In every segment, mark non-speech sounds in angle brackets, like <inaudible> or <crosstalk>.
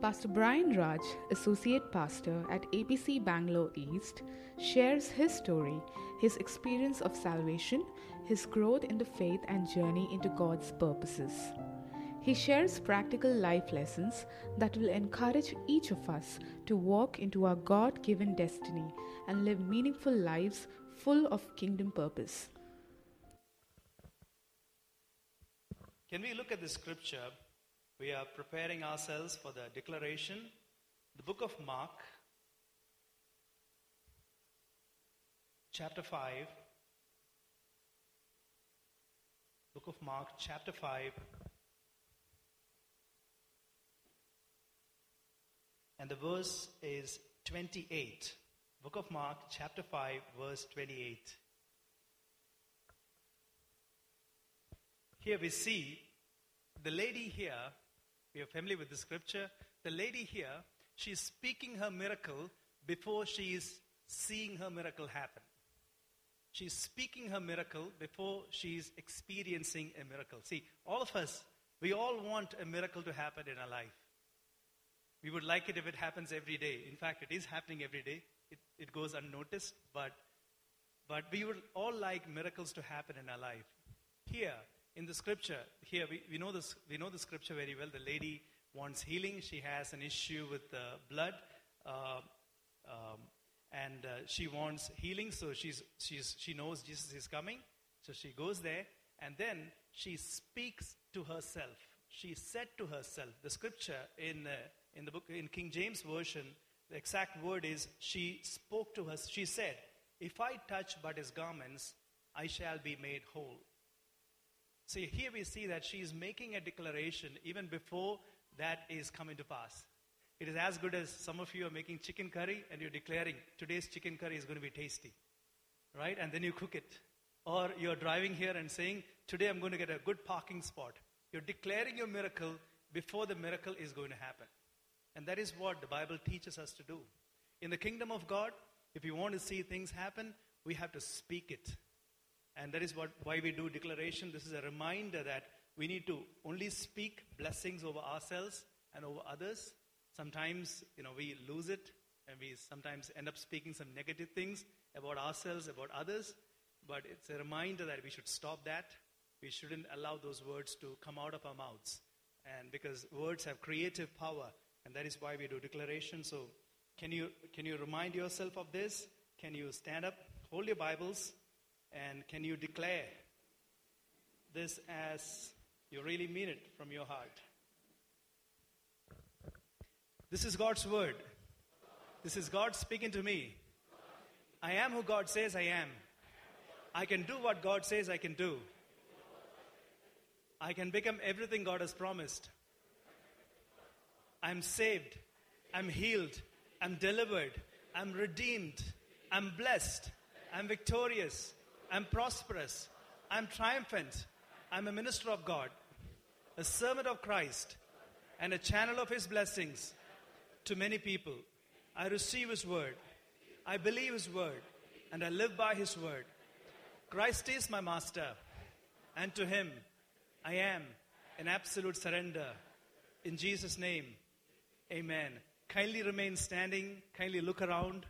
Pastor Brian Raj, Associate Pastor at APC Bangalore East, shares his story, his experience of salvation, his growth in the faith, and journey into God's purposes. He shares practical life lessons that will encourage each of us to walk into our God given destiny and live meaningful lives full of kingdom purpose. Can we look at the scripture? We are preparing ourselves for the declaration. The book of Mark, chapter 5. Book of Mark, chapter 5. And the verse is 28. Book of Mark, chapter 5, verse 28. Here we see the lady here, we are familiar with the scripture. The lady here, she's speaking her miracle before she is seeing her miracle happen. She's speaking her miracle before she's experiencing a miracle. See, all of us, we all want a miracle to happen in our life. We would like it if it happens every day. In fact, it is happening every day. It, it goes unnoticed, but, but we would all like miracles to happen in our life. Here, in the scripture, here we, we, know this, we know the scripture very well. The lady wants healing. She has an issue with the blood. Uh, um, and uh, she wants healing, so she's, she's, she knows Jesus is coming. So she goes there, and then she speaks to herself. She said to herself, the scripture in, uh, in the book, in King James Version, the exact word is, she spoke to her, she said, If I touch but his garments, I shall be made whole. See, here we see that she is making a declaration even before that is coming to pass. It is as good as some of you are making chicken curry and you're declaring today's chicken curry is going to be tasty. Right? And then you cook it. Or you're driving here and saying, today I'm going to get a good parking spot. You're declaring your miracle before the miracle is going to happen. And that is what the Bible teaches us to do. In the kingdom of God, if you want to see things happen, we have to speak it. And that is what, why we do declaration. This is a reminder that we need to only speak blessings over ourselves and over others. Sometimes, you know, we lose it and we sometimes end up speaking some negative things about ourselves, about others. But it's a reminder that we should stop that. We shouldn't allow those words to come out of our mouths. And because words have creative power, and that is why we do declaration. So, can you, can you remind yourself of this? Can you stand up, hold your Bibles, and can you declare this as you really mean it from your heart? This is God's word. This is God speaking to me. I am who God says I am. I can do what God says I can do. I can become everything God has promised. I'm saved. I'm healed. I'm delivered. I'm redeemed. I'm blessed. I'm victorious. I'm prosperous. I'm triumphant. I'm a minister of God, a servant of Christ, and a channel of His blessings to many people. I receive His word. I believe His word. And I live by His word. Christ is my master. And to Him I am in absolute surrender. In Jesus' name, amen. Kindly remain standing. Kindly look around.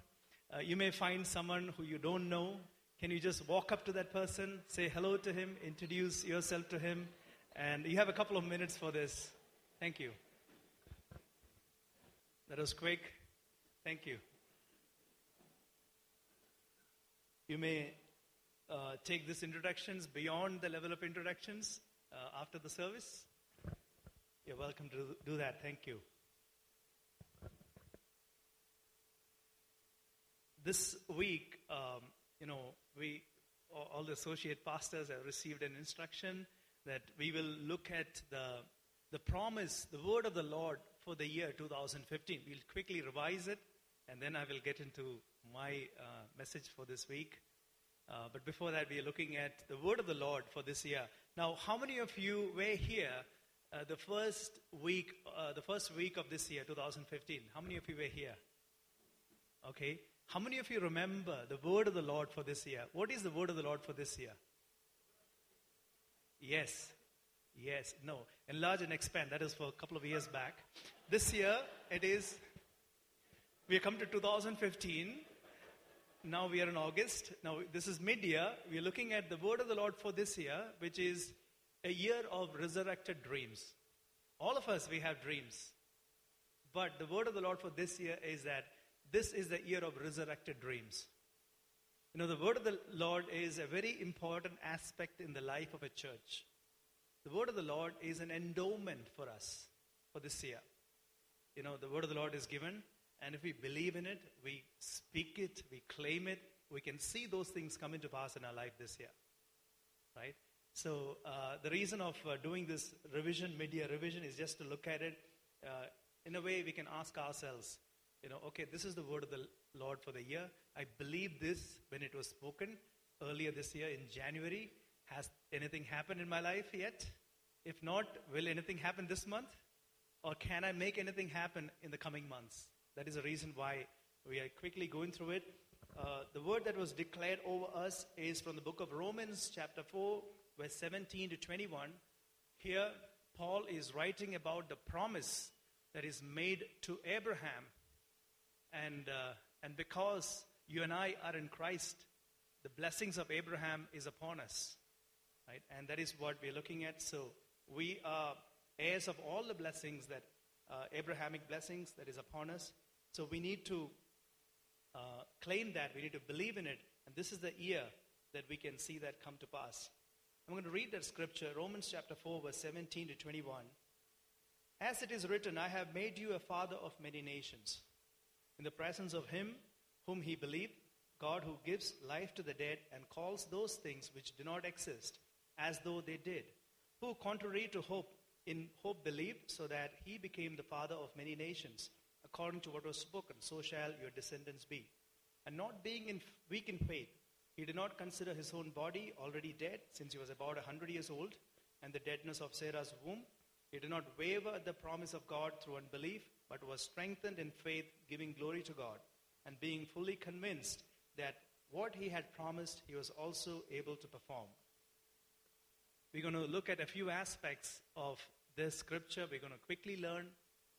Uh, you may find someone who you don't know. Can you just walk up to that person, say hello to him, introduce yourself to him? And you have a couple of minutes for this. Thank you. That was quick. Thank you. You may uh, take these introductions beyond the level of introductions uh, after the service. You're welcome to do that. Thank you. This week, um, you know, we, all the associate pastors have received an instruction that we will look at the, the promise, the word of the Lord for the year 2015. We'll quickly revise it, and then I will get into my uh, message for this week. Uh, but before that, we are looking at the word of the Lord for this year. Now, how many of you were here uh, the first week, uh, the first week of this year, 2015? How many of you were here? Okay. How many of you remember the word of the Lord for this year? What is the word of the Lord for this year? Yes. Yes, no. Enlarge and expand. That is for a couple of years back. This year, it is, we have come to 2015. Now we are in August. Now this is mid year. We are looking at the word of the Lord for this year, which is a year of resurrected dreams. All of us, we have dreams. But the word of the Lord for this year is that this is the year of resurrected dreams. You know, the word of the Lord is a very important aspect in the life of a church. The word of the Lord is an endowment for us for this year. You know, the word of the Lord is given, and if we believe in it, we speak it, we claim it, we can see those things come into pass in our life this year. Right? So, uh, the reason of uh, doing this revision, mid year revision, is just to look at it. Uh, in a way, we can ask ourselves, you know, okay, this is the word of the Lord for the year. I believe this when it was spoken earlier this year in January. Has anything happened in my life yet? If not, will anything happen this month? Or can I make anything happen in the coming months? That is the reason why we are quickly going through it. Uh, the word that was declared over us is from the book of Romans, chapter 4, verse 17 to 21. Here, Paul is writing about the promise that is made to Abraham. And, uh, and because you and I are in Christ, the blessings of Abraham is upon us. Right? And that is what we're looking at. So we are heirs of all the blessings that uh, Abrahamic blessings that is upon us. So we need to uh, claim that. We need to believe in it. And this is the year that we can see that come to pass. I'm going to read that scripture, Romans chapter 4, verse 17 to 21. As it is written, I have made you a father of many nations. In the presence of him whom he believed, God who gives life to the dead and calls those things which do not exist as though they did, who, contrary to hope, in hope believed, so that he became the father of many nations, according to what was spoken, so shall your descendants be. And not being in, weak in faith, he did not consider his own body already dead, since he was about a hundred years old, and the deadness of Sarah's womb. He did not waver at the promise of God through unbelief, but was strengthened in faith, giving glory to God, and being fully convinced that what he had promised, he was also able to perform. We're going to look at a few aspects of this scripture. We're going to quickly learn.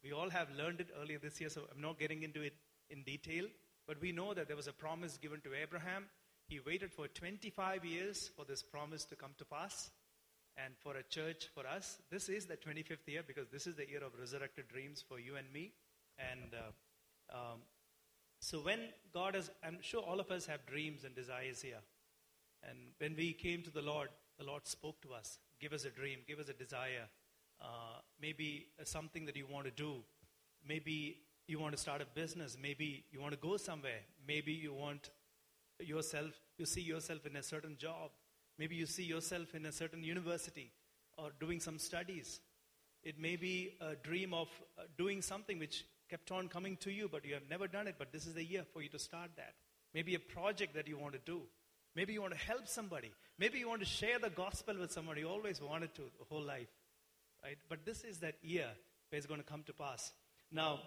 We all have learned it earlier this year, so I'm not getting into it in detail. But we know that there was a promise given to Abraham. He waited for 25 years for this promise to come to pass. And for a church, for us, this is the 25th year because this is the year of resurrected dreams for you and me. And uh, um, so when God has, I'm sure all of us have dreams and desires here. And when we came to the Lord, the Lord spoke to us. Give us a dream, give us a desire. Uh, maybe something that you want to do. Maybe you want to start a business. Maybe you want to go somewhere. Maybe you want yourself, you see yourself in a certain job. Maybe you see yourself in a certain university or doing some studies. It may be a dream of uh, doing something which kept on coming to you, but you have never done it. But this is the year for you to start that. Maybe a project that you want to do. Maybe you want to help somebody. Maybe you want to share the gospel with somebody. You always wanted to the whole life. Right? But this is that year where it's going to come to pass. Now,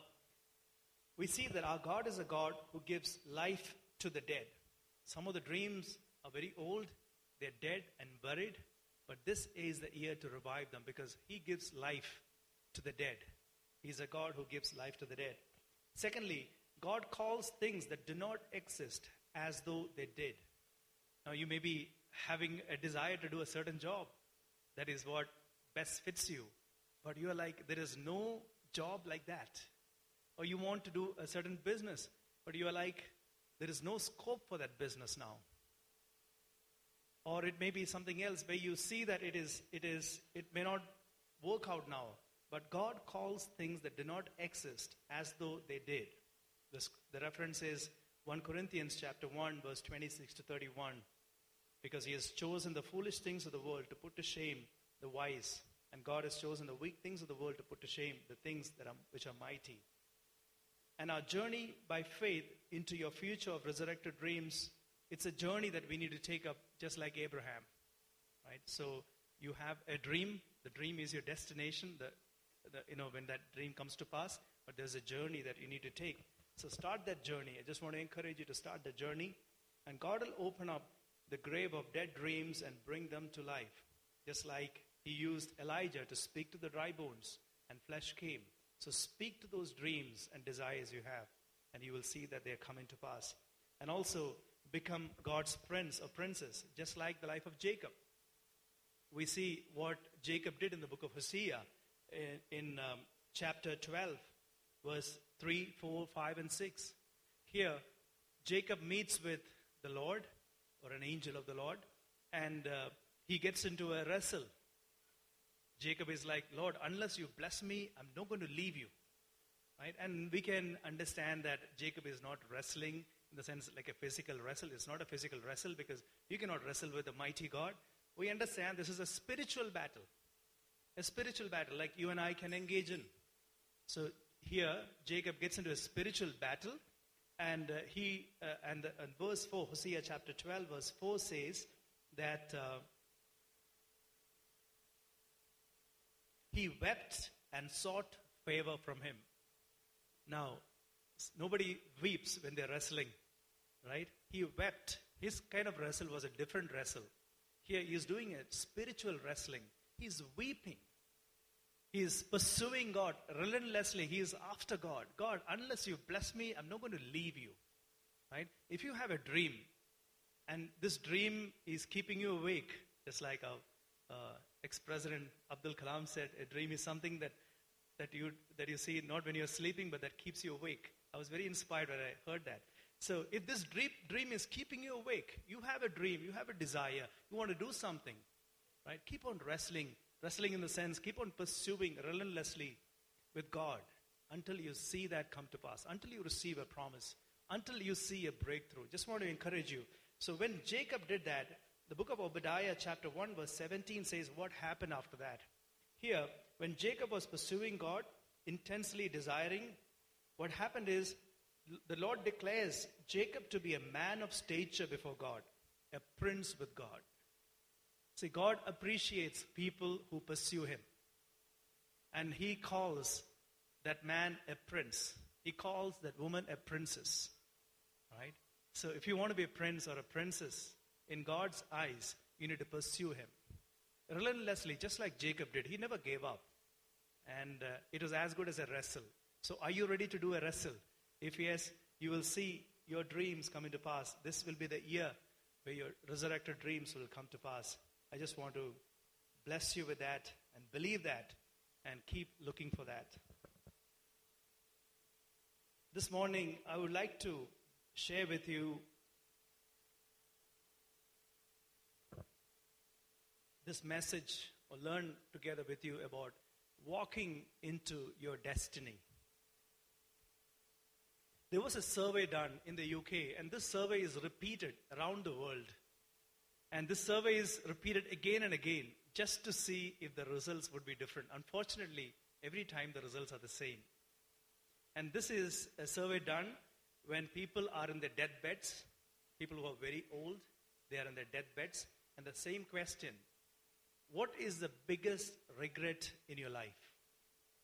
we see that our God is a God who gives life to the dead. Some of the dreams are very old, they're dead and buried, but this is the year to revive them because He gives life to the dead. He's a God who gives life to the dead. Secondly, God calls things that do not exist as though they did. Now, you may be having a desire to do a certain job. That is what best fits you. But you are like, there is no job like that. Or you want to do a certain business, but you are like, there is no scope for that business now. Or it may be something else where you see that it is, it is, it may not work out now. But God calls things that do not exist as though they did. This, the reference is 1 Corinthians chapter 1, verse 26 to 31 because he has chosen the foolish things of the world to put to shame the wise, and God has chosen the weak things of the world to put to shame the things that are, which are mighty. And our journey by faith into your future of resurrected dreams, it's a journey that we need to take up just like Abraham. Right? So you have a dream, the dream is your destination, the, the, you know, when that dream comes to pass, but there's a journey that you need to take. So start that journey. I just want to encourage you to start the journey, and God will open up the grave of dead dreams and bring them to life. Just like he used Elijah to speak to the dry bones, and flesh came. So speak to those dreams and desires you have, and you will see that they are coming to pass. And also become God's prince or princess, just like the life of Jacob. We see what Jacob did in the book of Hosea in, in um, chapter 12, verse 3, 4, 5, and 6. Here, Jacob meets with the Lord or an angel of the Lord, and uh, he gets into a wrestle. Jacob is like, Lord, unless you bless me, I'm not going to leave you. Right? And we can understand that Jacob is not wrestling in the sense like a physical wrestle. It's not a physical wrestle because you cannot wrestle with a mighty God. We understand this is a spiritual battle. A spiritual battle like you and I can engage in. So here, Jacob gets into a spiritual battle and uh, he, uh, and, uh, and verse 4, Hosea chapter 12, verse 4 says that uh, he wept and sought favor from him. Now, nobody weeps when they're wrestling, right? He wept. His kind of wrestle was a different wrestle. Here he is doing a spiritual wrestling. He's weeping. He is pursuing God relentlessly. He is after God. God, unless you bless me, I'm not going to leave you. Right? If you have a dream, and this dream is keeping you awake, just like our uh, ex-president Abdul Kalam said, a dream is something that, that, you, that you see not when you're sleeping, but that keeps you awake. I was very inspired when I heard that. So if this dream, dream is keeping you awake, you have a dream, you have a desire, you want to do something, right? Keep on wrestling Wrestling in the sense, keep on pursuing relentlessly with God until you see that come to pass, until you receive a promise, until you see a breakthrough. Just want to encourage you. So when Jacob did that, the book of Obadiah, chapter 1, verse 17 says what happened after that. Here, when Jacob was pursuing God, intensely desiring, what happened is the Lord declares Jacob to be a man of stature before God, a prince with God. See, God appreciates people who pursue Him. And He calls that man a prince. He calls that woman a princess. Right? So if you want to be a prince or a princess, in God's eyes, you need to pursue Him. Relentlessly, just like Jacob did. He never gave up. And uh, it was as good as a wrestle. So are you ready to do a wrestle? If yes, you will see your dreams come into pass. This will be the year where your resurrected dreams will come to pass. I just want to bless you with that and believe that and keep looking for that. This morning, I would like to share with you this message or learn together with you about walking into your destiny. There was a survey done in the UK, and this survey is repeated around the world. And this survey is repeated again and again just to see if the results would be different. Unfortunately, every time the results are the same. And this is a survey done when people are in their deathbeds, people who are very old, they are in their deathbeds. And the same question What is the biggest regret in your life?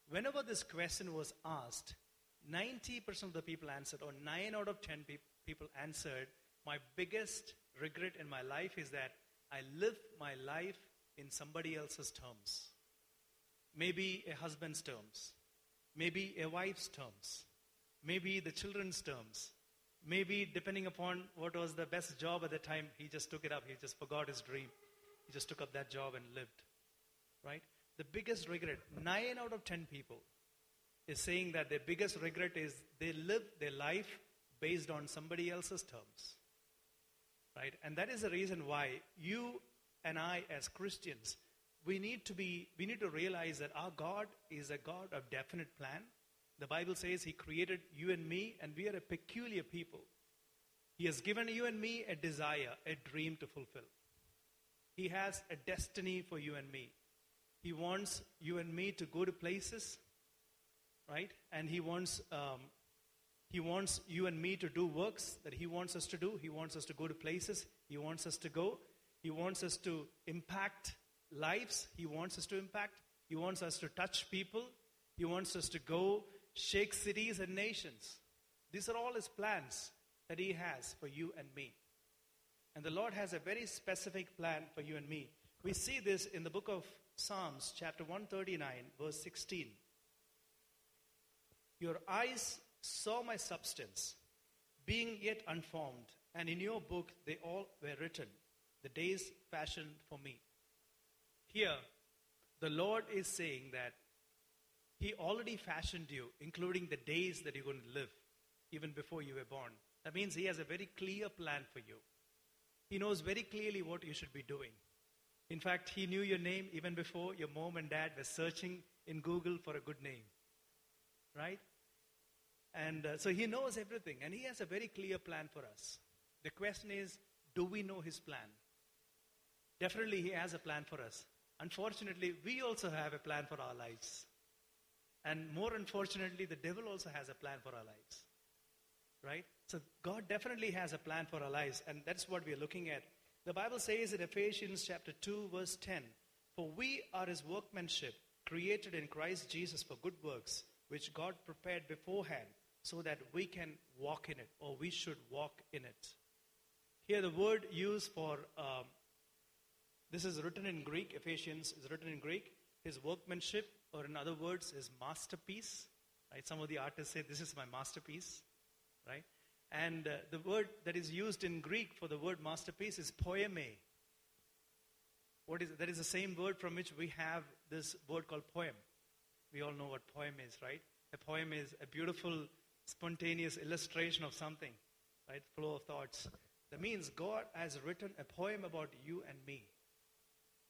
Whenever this question was asked, 90% of the people answered, or 9 out of 10 pe- people answered, My biggest regret in my life is that I live my life in somebody else's terms. Maybe a husband's terms, maybe a wife's terms, maybe the children's terms, maybe depending upon what was the best job at the time, he just took it up, he just forgot his dream. He just took up that job and lived. Right? The biggest regret, 9 out of 10 people is saying that their biggest regret is they live their life based on somebody else's terms. Right? And that is the reason why you and I, as Christians, we need to be, we need to realize that our God is a God of definite plan. The Bible says He created you and me, and we are a peculiar people. He has given you and me a desire, a dream to fulfill. He has a destiny for you and me. He wants you and me to go to places, right? And He wants um, he wants you and me to do works that He wants us to do. He wants us to go to places He wants us to go. He wants us to impact lives. He wants us to impact. He wants us to touch people. He wants us to go shake cities and nations. These are all His plans that He has for you and me. And the Lord has a very specific plan for you and me. We see this in the book of Psalms chapter 139, verse 16. Your eyes saw my substance, being yet unformed, and in your book they all were written, the days fashioned for me. Here, the Lord is saying that He already fashioned you, including the days that you're going to live, even before you were born. That means He has a very clear plan for you. He knows very clearly what you should be doing. In fact, He knew your name even before your mom and dad were searching in Google for a good name. Right? And uh, so He knows everything, and He has a very clear plan for us. The question is do we know His plan? Definitely, He has a plan for us. Unfortunately, we also have a plan for our lives. And more unfortunately, the devil also has a plan for our lives. Right? So, God definitely has a plan for our lives, and that's what we are looking at. The Bible says in Ephesians chapter 2, verse 10 For we are his workmanship, created in Christ Jesus for good works, which God prepared beforehand so that we can walk in it, or we should walk in it. Here, the word used for um, this is written in Greek, Ephesians is written in Greek. His workmanship, or in other words, his masterpiece. Right? Some of the artists say, This is my masterpiece. Right? And uh, the word that is used in Greek for the word masterpiece is poiema. What is that is the same word from which we have this word called poem. We all know what poem is, right? A poem is a beautiful, spontaneous illustration of something, right? Flow of thoughts. That means God has written a poem about you and me.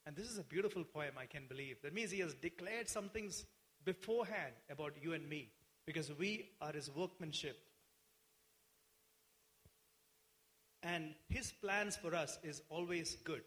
And this is a beautiful poem, I can believe. That means He has declared some things beforehand about you and me because we are His workmanship. And His plans for us is always good.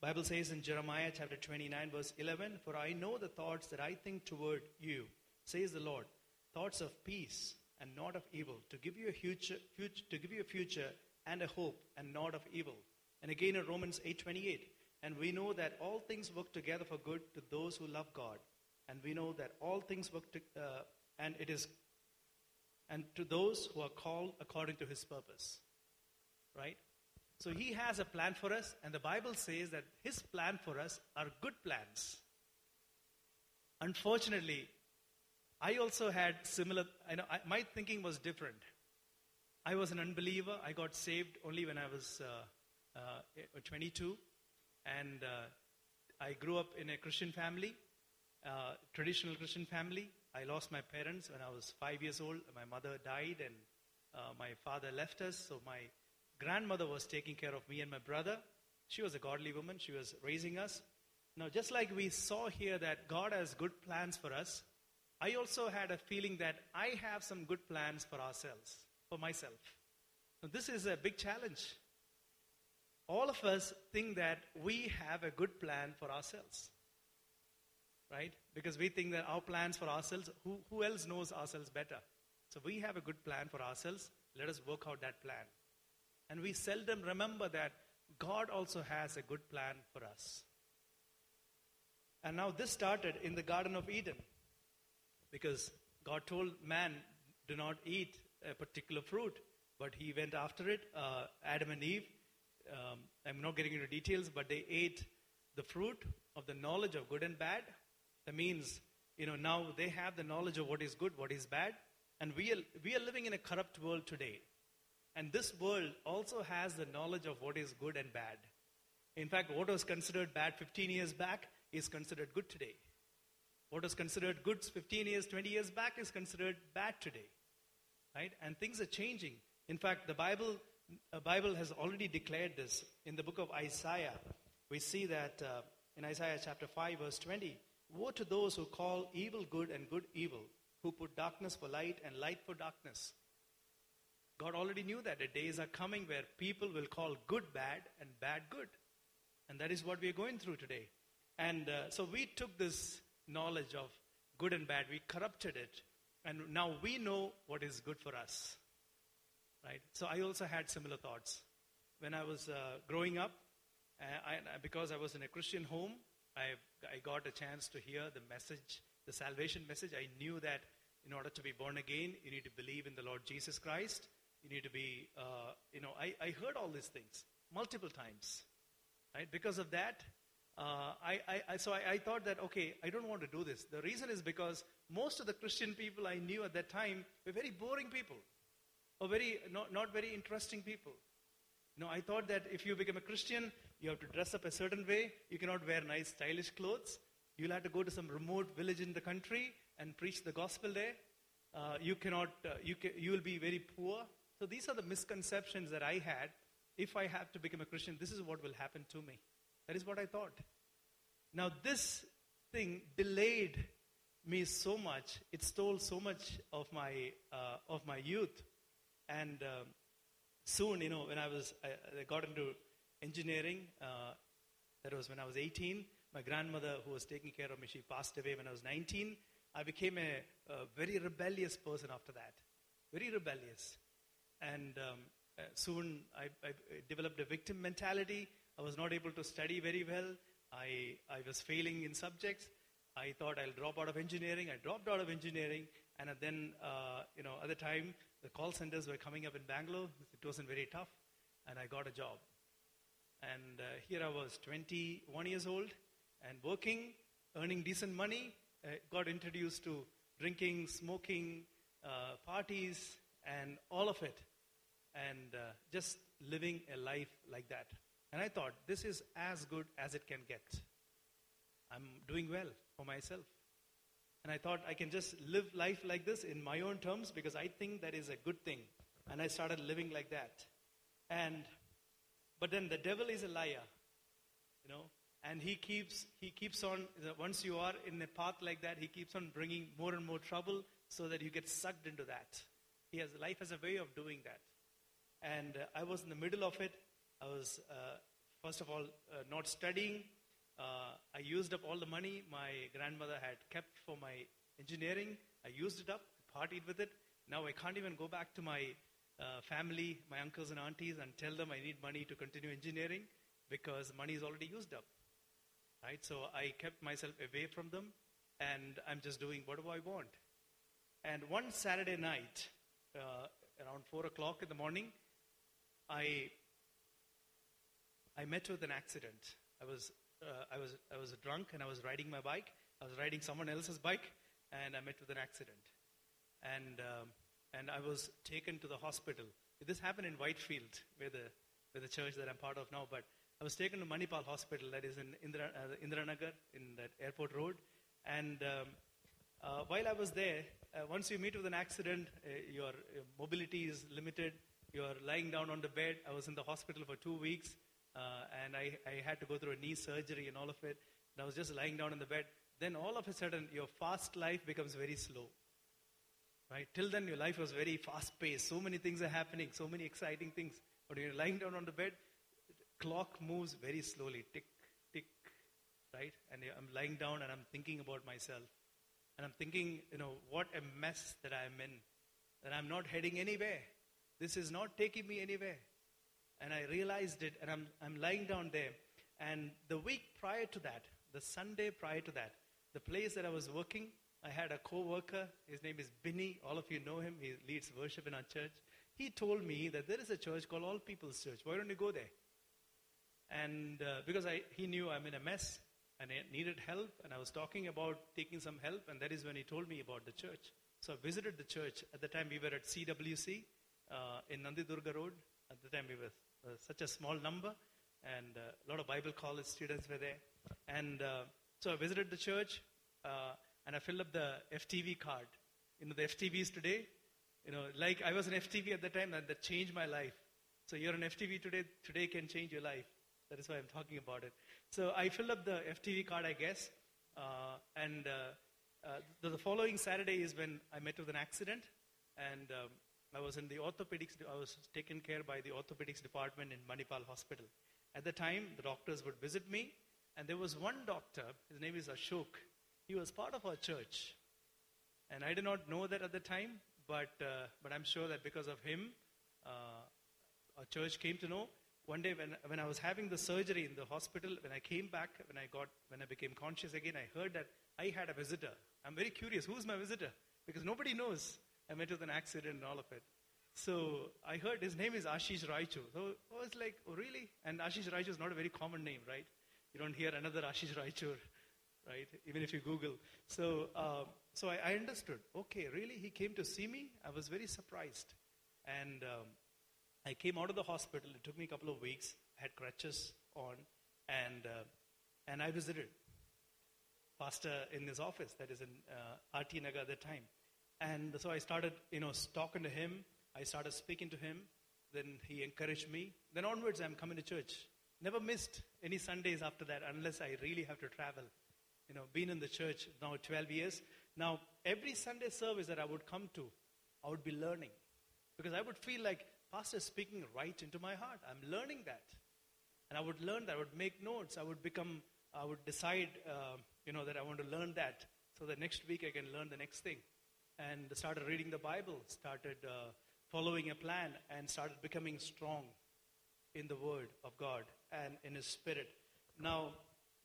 Bible says in Jeremiah chapter 29 verse 11, "For I know the thoughts that I think toward you," says the Lord, "thoughts of peace and not of evil, to give you a future, future to give you a future and a hope and not of evil." And again in Romans 8:28, and we know that all things work together for good to those who love God. And we know that all things work to, uh, and it is, and to those who are called according to his purpose. Right? So he has a plan for us, and the Bible says that his plan for us are good plans. Unfortunately, I also had similar, I know, I, my thinking was different. I was an unbeliever. I got saved only when I was uh, uh, 22. And uh, I grew up in a Christian family, uh, traditional Christian family. I lost my parents when I was five years old. My mother died, and uh, my father left us. So my grandmother was taking care of me and my brother. She was a godly woman. She was raising us. Now, just like we saw here that God has good plans for us, I also had a feeling that I have some good plans for ourselves, for myself. Now, this is a big challenge all of us think that we have a good plan for ourselves. Right? Because we think that our plans for ourselves, who, who else knows ourselves better? So we have a good plan for ourselves. Let us work out that plan. And we seldom remember that God also has a good plan for us. And now this started in the Garden of Eden. Because God told man, do not eat a particular fruit. But he went after it, uh, Adam and Eve um, I'm not getting into details, but they ate the fruit of the knowledge of good and bad. That means, you know, now they have the knowledge of what is good, what is bad. And we are, we are living in a corrupt world today. And this world also has the knowledge of what is good and bad. In fact, what was considered bad 15 years back is considered good today. What was considered good 15 years, 20 years back is considered bad today. Right? And things are changing. In fact, the Bible the Bible has already declared this. In the book of Isaiah, we see that uh, in Isaiah chapter 5, verse 20 Woe to those who call evil good and good evil, who put darkness for light and light for darkness. God already knew that the days are coming where people will call good bad and bad good. And that is what we are going through today. And uh, so we took this knowledge of good and bad, we corrupted it, and now we know what is good for us right? So I also had similar thoughts. When I was uh, growing up, uh, I, because I was in a Christian home, I, I got a chance to hear the message, the salvation message. I knew that in order to be born again, you need to believe in the Lord Jesus Christ. You need to be, uh, you know, I, I heard all these things multiple times, right? Because of that, uh, I, I, so I, I thought that, okay, I don't want to do this. The reason is because most of the Christian people I knew at that time were very boring people, or very, not, not very interesting people. You know, I thought that if you become a Christian, you have to dress up a certain way. You cannot wear nice, stylish clothes. You'll have to go to some remote village in the country and preach the gospel there. Uh, you cannot, uh, you, ca- you will be very poor. So these are the misconceptions that I had. If I have to become a Christian, this is what will happen to me. That is what I thought. Now, this thing delayed me so much. It stole so much of my, uh, of my youth. And um, soon, you know, when I was, I, I got into engineering, uh, that was when I was 18. My grandmother, who was taking care of me, she passed away when I was 19. I became a, a very rebellious person after that. Very rebellious. And um, uh, soon I, I developed a victim mentality. I was not able to study very well. I, I was failing in subjects. I thought I'll drop out of engineering. I dropped out of engineering. And then, uh, you know, at the time, the call centers were coming up in Bangalore. It wasn't very tough. And I got a job. And uh, here I was, 21 years old, and working, earning decent money. Uh, got introduced to drinking, smoking, uh, parties, and all of it. And uh, just living a life like that. And I thought, this is as good as it can get. I'm doing well for myself. And I thought I can just live life like this in my own terms because I think that is a good thing. And I started living like that. And but then the devil is a liar, you know, and he keeps he keeps on. Once you are in a path like that, he keeps on bringing more and more trouble, so that you get sucked into that. He has life has a way of doing that, and uh, I was in the middle of it. I was uh, first of all uh, not studying. Uh, I used up all the money my grandmother had kept for my engineering. I used it up, partied with it. Now I can't even go back to my uh, family, my uncles and aunties, and tell them I need money to continue engineering because money is already used up. Right? So I kept myself away from them, and I'm just doing whatever I want. And one Saturday night, around four o'clock in the morning, I I met with an accident. I was uh, I was I was drunk and I was riding my bike. I was riding someone else's bike, and I met with an accident. And um, and I was taken to the hospital. This happened in Whitefield, where the, where the church that I'm part of now, but I was taken to Manipal Hospital, that is in Indira, uh, Indiranagar, in that airport road. And um, uh, while I was there, uh, once you meet with an accident, uh, your mobility is limited. You're lying down on the bed. I was in the hospital for two weeks, uh, and I, I had to go through a knee surgery and all of it. And I was just lying down on the bed. Then all of a sudden, your fast life becomes very slow. Right? Till then, your life was very fast paced. So many things are happening, so many exciting things. But when you're lying down on the bed, clock moves very slowly. Tick, tick, right? And I'm lying down and I'm thinking about myself. And I'm thinking, you know, what a mess that I'm in. That I'm not heading anywhere. This is not taking me anywhere. And I realized it, and I'm, I'm lying down there. And the week prior to that, the Sunday prior to that, the place that I was working, I had a co-worker. His name is Binny. All of you know him. He leads worship in our church. He told me that there is a church called All People's Church. Why don't you go there? And uh, because I, he knew I'm in a mess and I needed help, and I was talking about taking some help, and that is when he told me about the church. So I visited the church. At the time, we were at CWC uh, in Nandidurga Road. At the time, we were uh, such a small number, and uh, a lot of Bible college students were there. And uh, so I visited the church. Uh, and I filled up the FTV card. You know, the FTVs today, you know, like I was an FTV at the time, and that changed my life. So you're an FTV today, today can change your life. That is why I'm talking about it. So I filled up the FTV card, I guess, uh, and uh, uh, the, the, following Saturday is when I met with an accident, and um, I was in the orthopedics, I was taken care by the orthopedics department in Manipal Hospital. At the time, the doctors would visit me, and there was one doctor, his name is Ashok, he was part of our church. And I did not know that at the time, but, uh, but I'm sure that because of him, uh, our church came to know. One day when, when I was having the surgery in the hospital, when I came back, when I, got, when I became conscious again, I heard that I had a visitor. I'm very curious, who's my visitor? Because nobody knows. I met with an accident and all of it. So I heard his name is Ashish Raichur. So I was like, oh, really? And Ashish Raichur is not a very common name, right? You don't hear another Ashish Raichur, right? Even if you Google. So, uh, so I, I understood. Okay, really, he came to see me. I was very surprised, and um, I came out of the hospital. It took me a couple of weeks. I had crutches on, and uh, and I visited pastor in his office that is in uh, RT Nagar at the time. And so I started, you know, talking to him. I started speaking to him. Then he encouraged me. Then onwards, I'm coming to church. Never missed any Sundays after that unless I really have to travel. You know, been in the church now 12 years. Now, every Sunday service that I would come to, I would be learning. Because I would feel like pastor is speaking right into my heart. I'm learning that. And I would learn that. I would make notes. I would become, I would decide, uh, you know, that I want to learn that. So that next week I can learn the next thing. And started reading the Bible, started uh, following a plan, and started becoming strong in the Word of God and in His Spirit. Now,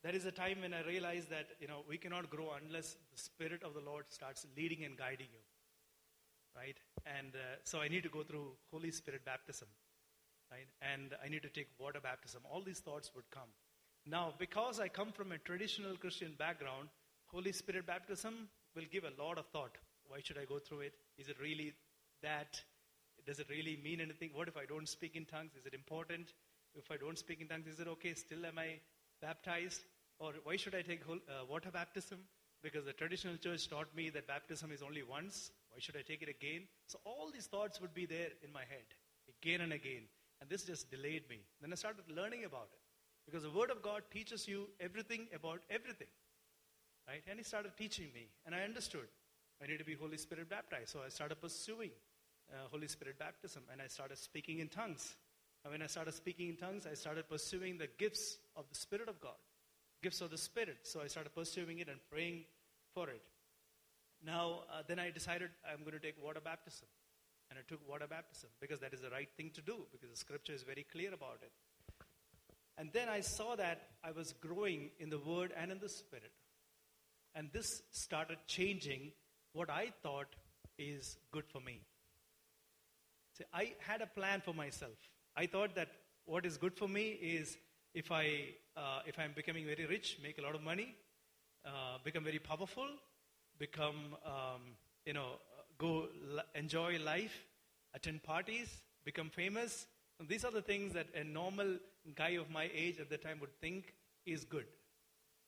there is a time when I realized that, you know, we cannot grow unless the Spirit of the Lord starts leading and guiding you. Right? And uh, so I need to go through Holy Spirit baptism. Right? And I need to take water baptism. All these thoughts would come. Now, because I come from a traditional Christian background, Holy Spirit baptism will give a lot of thought. Why should I go through it? Is it really that? Does it really mean anything? What if I don't speak in tongues? Is it important? If I don't speak in tongues, is it okay? Still, am I baptized? Or why should I take whole, uh, water baptism? Because the traditional church taught me that baptism is only once. Why should I take it again? So all these thoughts would be there in my head, again and again. And this just delayed me. Then I started learning about it. Because the Word of God teaches you everything about everything. Right? And He started teaching me. And I understood. I need to be Holy Spirit baptized. So I started pursuing uh, Holy Spirit baptism. And I started speaking in tongues. And when I started speaking in tongues, I started pursuing the gifts of the Spirit of God. Gifts of the Spirit. So I started pursuing it and praying for it. Now, uh, then I decided I'm going to take water baptism. And I took water baptism because that is the right thing to do because the scripture is very clear about it. And then I saw that I was growing in the Word and in the Spirit. And this started changing what I thought is good for me. See, I had a plan for myself. I thought that what is good for me is if I uh, if I'm becoming very rich, make a lot of money, uh, become very powerful, become um, you know go l- enjoy life, attend parties, become famous. And these are the things that a normal guy of my age at the time would think is good.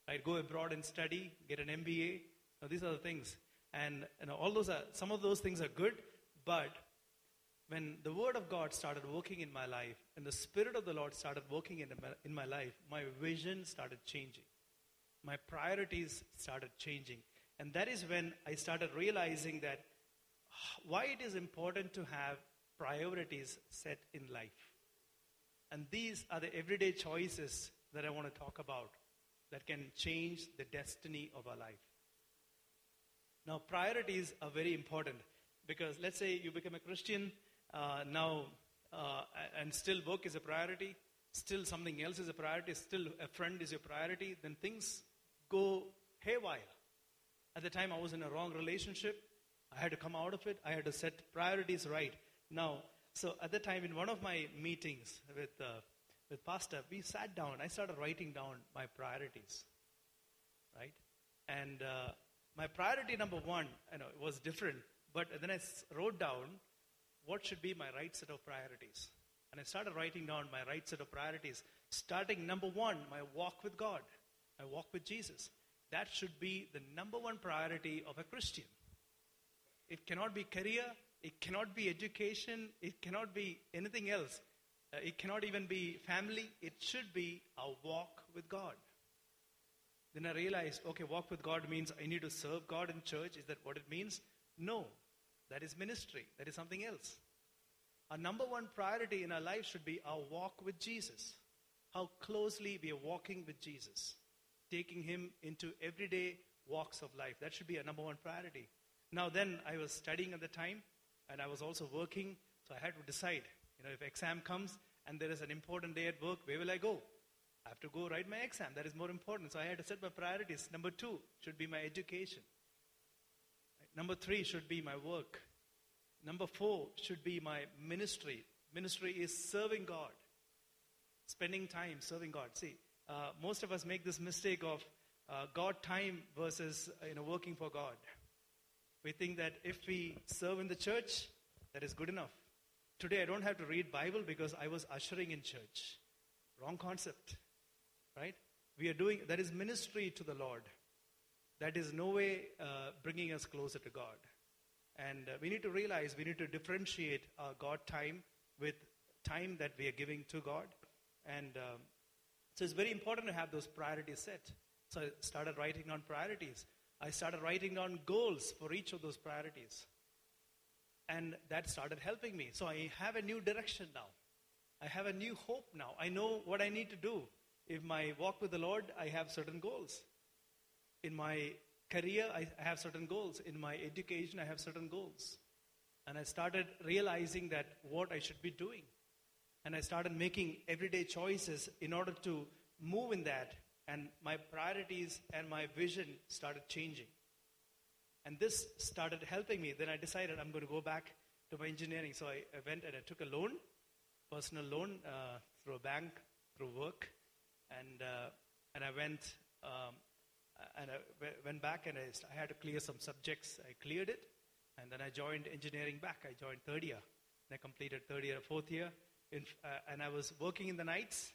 Right? Go abroad and study, get an MBA. Now, these are the things. And you know, all those are, some of those things are good, but when the Word of God started working in my life, and the Spirit of the Lord started working in my, in my life, my vision started changing. My priorities started changing. And that is when I started realizing that why it is important to have priorities set in life. And these are the everyday choices that I want to talk about that can change the destiny of our life. Now, priorities are very important because let's say you become a Christian uh, now, uh, and still work is a priority, still something else is a priority, still a friend is a priority, then things go haywire. At the time, I was in a wrong relationship. I had to come out of it. I had to set priorities right. Now, so at the time, in one of my meetings with, uh, with Pastor, we sat down. I started writing down my priorities, right? And uh, my priority number one, you know, was different. But then I wrote down what should be my right set of priorities. And I started writing down my right set of priorities. Starting number one, my walk with God, my walk with Jesus. That should be the number one priority of a Christian. It cannot be career, it cannot be education, it cannot be anything else. Uh, it cannot even be family. It should be a walk with God. Then I realized, okay, walk with God means I need to serve God in church. Is that what it means? No. That is ministry. That is something else. Our number one priority in our life should be our walk with Jesus. How closely we are walking with Jesus, taking Him into everyday walks of life. That should be a number one priority. Now, then, I was studying at the time, and I was also working, so I had to decide. You know, if exam comes and there is an important day at work, where will I go? I have to go write my exam. That is more important. So I had to set my priorities. Number two should be my education. Number three should be my work. Number four should be my ministry. Ministry is serving God, spending time serving God. See, uh, most of us make this mistake of uh, God time versus uh, you know working for God. We think that if we serve in the church, that is good enough. Today I don't have to read Bible because I was ushering in church. Wrong concept, right? We are doing that is ministry to the Lord. That is no way uh, bringing us closer to God. And uh, we need to realize we need to differentiate our God time with time that we are giving to God. And um, so it's very important to have those priorities set. So I started writing down priorities. I started writing down goals for each of those priorities. And that started helping me. So I have a new direction now. I have a new hope now. I know what I need to do. In my walk with the Lord, I have certain goals. In my career, I have certain goals. In my education, I have certain goals. And I started realizing that what I should be doing. And I started making everyday choices in order to move in that. And my priorities and my vision started changing. And this started helping me. Then I decided I'm going to go back to my engineering. So I, went and I took a loan, personal loan, uh, through a bank, through work. And, uh, and I went um, and I w- went back and I, I had to clear some subjects. I cleared it. And then I joined engineering back. I joined third year. And I completed third year, fourth year. In, uh, and I was working in the nights.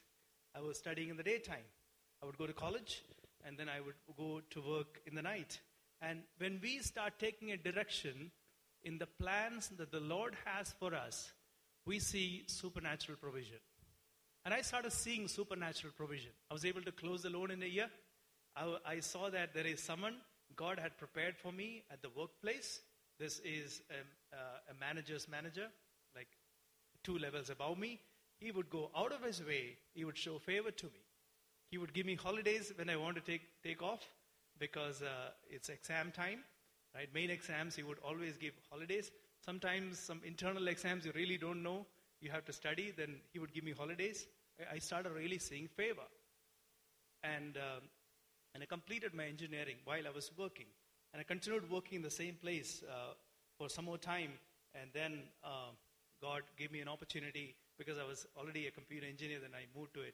I was studying in the daytime. I would go to college and then I would go to work in the night. And when we start taking a direction in the plans that the Lord has for us, we see supernatural provision. And I started seeing supernatural provision. I was able to close the loan in a year. I, I saw that there is someone God had prepared for me at the workplace. This is a, uh, a manager's manager, two levels above me. He would go out of his way, he would show favor to me. He would give me holidays when I want to take, take off because uh, it's exam time, right? Main exams, he would always give holidays. Sometimes some internal exams you really don't know, you have to study, then he would give me holidays. I- started really seeing favor. And, um, and I completed my engineering while I was working. And I continued working in the same place uh, for some more time. And then uh, God gave me an opportunity because I was already a computer engineer. Then I moved to a,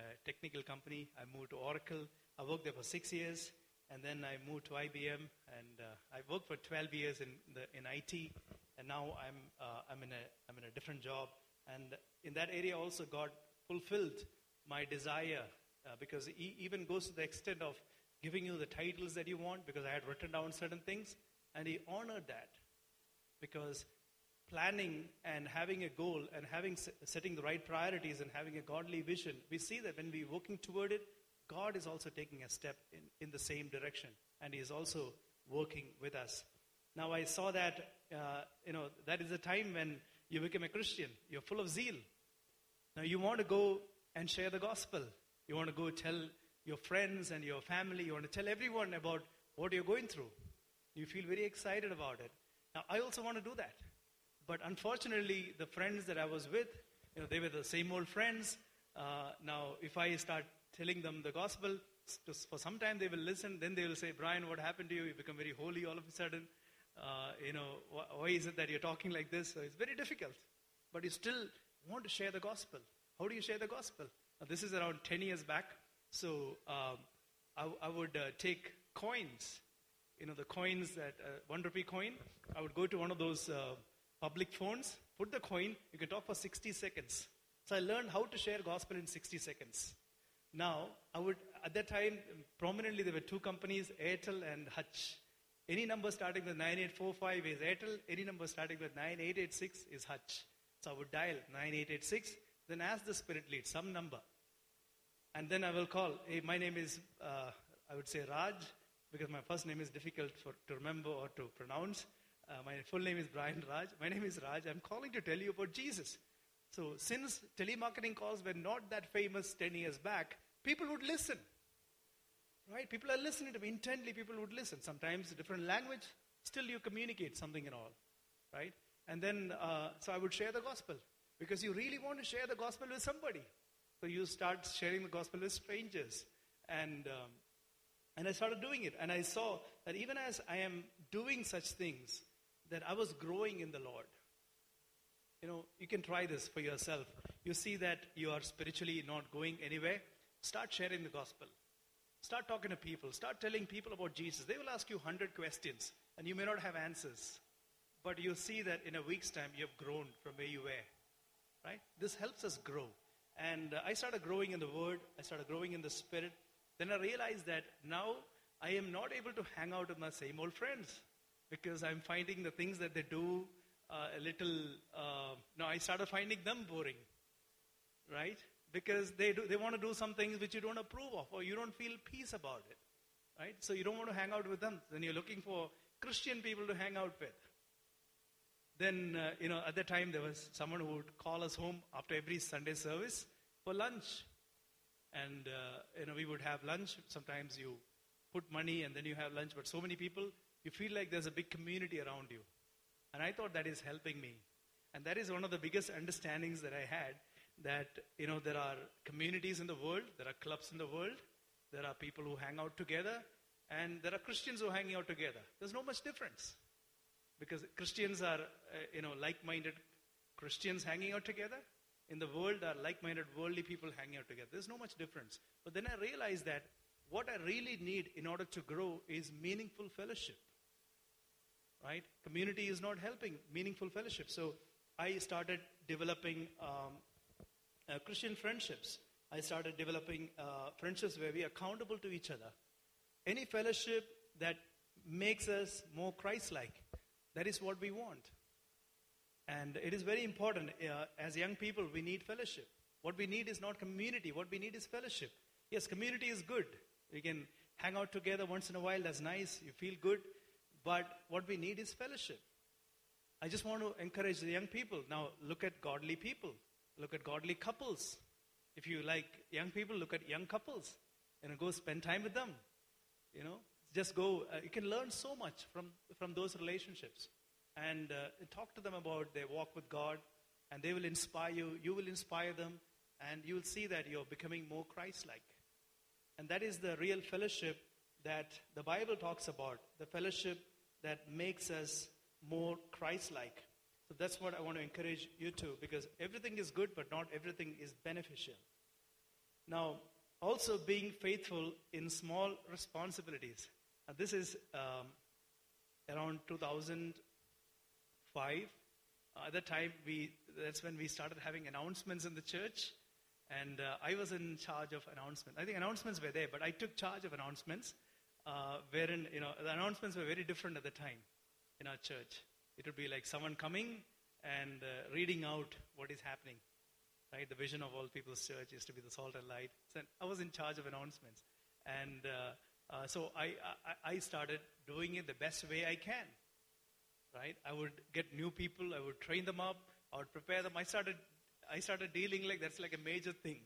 a technical company. I moved to Oracle. I worked there for six years. And then I moved to IBM. And uh, I worked for 12 years in, the, in IT. And now I'm, uh, I'm, in a, I'm in a different job. And in that area also, God fulfilled my desire uh, because He even goes to the extent of giving you the titles that you want because I had written down certain things. And He honored that because planning and having a goal and having setting the right priorities and having a godly vision we see that when we're working toward it god is also taking a step in, in the same direction and he is also working with us. Now i saw that uh, you know that is a time when you become a christian. You're full of zeal. Now you want to go and share the gospel. You want to go tell your friends and your family. You want to tell everyone about what you're going through. You feel very excited about it. Now i also want to do that but unfortunately, the friends that I was with, you know, they were the same old friends. Uh, now, if I start telling them the gospel, for some time they will listen. Then they will say, Brian, what happened to you? You become very holy all of a sudden. Uh, you know, wh- why is it that you're talking like this? So it's very difficult. But you still want to share the gospel. How do you share the gospel? Now, this is around 10 years back. So um, I, I would uh, take coins, you know, the coins that, uh, one rupee coin. I would go to one of those uh, public phones, put the coin, you can talk for 60 seconds. So I learned how to share gospel in 60 seconds. Now, I would, at that time, prominently there were two companies, Airtel and Hutch. Any number starting with 9845 is Airtel, any number starting with 9886 is Hutch. So I would dial 9886, then ask the spirit lead some number. And then I will call, hey, my name is, uh, I would say Raj, because my first name is difficult for, to remember or to pronounce. Uh, my full name is Brian Raj. My name is Raj. I'm calling to tell you about Jesus. So, since telemarketing calls were not that famous 10 years back, people would listen. Right? People are listening to me. Intently, people would listen. Sometimes different language, still you communicate something and all. Right? And then, uh, so I would share the gospel because you really want to share the gospel with somebody. So you start sharing the gospel with strangers. And, um, and I started doing it. And I saw that even as I am doing such things, that I was growing in the Lord. You know, you can try this for yourself. You see that you are spiritually not going anywhere. Start sharing the gospel. Start talking to people. Start telling people about Jesus. They will ask you 100 questions, and you may not have answers. But you'll see that in a week's time, you have grown from where you were. Right? This helps us grow. And uh, I started growing in the Word, I started growing in the Spirit. Then I realized that now I am not able to hang out with my same old friends because I'm finding the things that they do uh, a little. Uh, no, I started finding them boring, right? Because they do, they want to do some things which you don't approve of, or you don't feel peace about it, right? So you don't want to hang out with them. Then you're looking for Christian people to hang out with. Then, uh, you know, at the time there was someone who would call us home after every Sunday service for lunch. And, uh, you know, we would have lunch. Sometimes you put money and then you have lunch. But so many people, you feel like there's a big community around you. And I thought that is helping me. And that is one of the biggest understandings that I had that, you know, there are communities in the world, there are clubs in the world, there are people who hang out together, and there are Christians who hanging out together. There's no much difference. Because Christians are, uh, you know, like-minded Christians hanging out together. In the world are like-minded worldly people hanging out together. There's no much difference. But then I realized that what I really need in order to grow is meaningful fellowship. Right? Community is not helping meaningful fellowship. So I started developing um, uh, Christian friendships. I started developing uh, friendships where we are accountable to each other. Any fellowship that makes us more Christ like. That is what we want. And it is very important. Uh, as young people, we need fellowship. What we need is not community, what we need is fellowship. Yes, community is good. We can hang out together once in a while, that's nice, you feel good. But what we need is fellowship. I just want to encourage the young people. Now, look at godly people, look at godly couples. If you like young people, look at young couples and go spend time with them. You know, just go. Uh, you can learn so much from from those relationships, and uh, talk to them about their walk with God, and they will inspire you. You will inspire them, and you will see that you're becoming more Christ-like. And that is the real fellowship that the Bible talks about. The fellowship that makes us more Christ-like. So that's what I want to encourage you to, because everything is good, but not everything is beneficial. Now, also being faithful in small responsibilities. Uh, this is um, around 2005. Uh, at that time, we, that's when we started having announcements in the church. And uh, I was in charge of announcements. I think announcements were there, but I took charge of announcements, uh, wherein, you know, the announcements were very different at the time in our church. It would be like someone coming and uh, reading out what is happening. Right? The vision of all people's church is to be the salt and light. So I was in charge of announcements. And uh, uh, so I, I, I started doing it the best way I can. Right? I would get new people, I would train them up, I would prepare them. I started, I started dealing like that's like a major thing.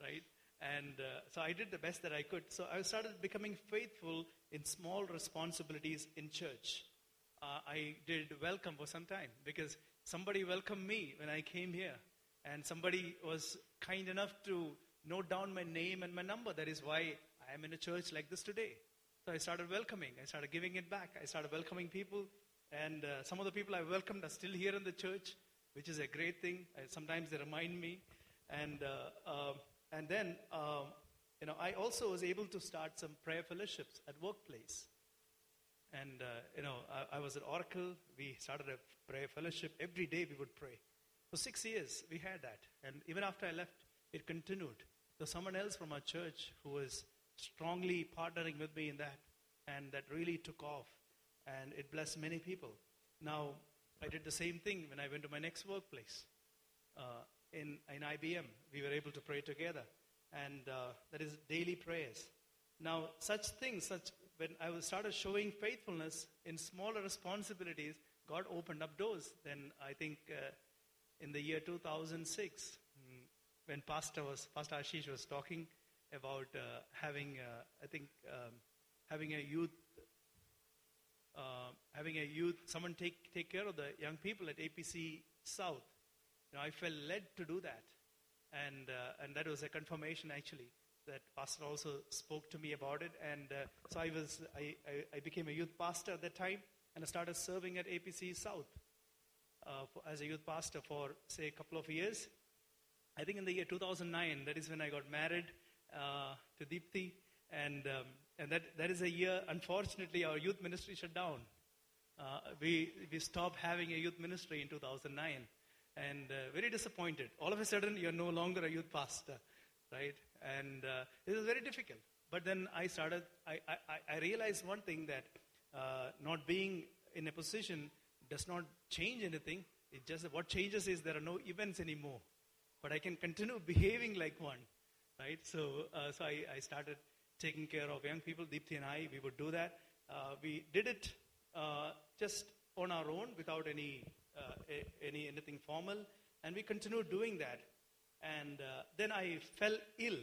Right? And uh, so I did the best that I could. So I started becoming faithful in small responsibilities in church. Uh, I did welcome for some time because somebody welcomed me when I came here. And somebody was kind enough to note down my name and my number. That is why I am in a church like this today. So I started welcoming. I started giving it back. I started welcoming people. And uh, some of the people I welcomed are still here in the church, which is a great thing. Uh, sometimes they remind me. And, uh, um, and then, um, you know, I also was able to start some prayer fellowships at workplace. And, uh, you know, I, I was at Oracle. We started a prayer fellowship. Every day we would pray. For six years, we had that. And even after I left, it continued. There's someone else from our church who was strongly partnering with me in that. And that really took off. And it blessed many people. Now, I did the same thing when I went to my next workplace. Uh, in, in IBM, we were able to pray together. And uh, that is daily prayers. Now, such things, such when I started showing faithfulness in smaller responsibilities, God opened up doors. Then I think uh, in the year 2006, mm, when Pastor was Pastor Ashish was talking about uh, having, uh, I think, um, having a youth, uh, having a youth, someone take take care of the young people at APC South. Know, I felt led to do that, and uh, and that was a confirmation actually that pastor also spoke to me about it and uh, so i was I, I, I, became a youth pastor at that time and i started serving at apc south uh, for, as a youth pastor for say a couple of years i think in the year 2009 that is when i got married uh, to Deepthi. And, um, and that, that is a year, unfortunately, our youth ministry shut down. Uh, we, we stopped having a youth ministry in 2009 and uh, very disappointed. All of a sudden, you're no longer a youth pastor, right? And uh, it was very difficult. But then I started, I, I, I realized one thing that uh, not being in a position does not change anything. It just, what changes is there are no events anymore. But I can continue <laughs> behaving like one, right? So, uh, so I, I started taking care of young people. Deepthi and I, we would do that. Uh, we did it uh, just on our own without any, uh, any anything formal, and we continued doing that. And uh, then I fell ill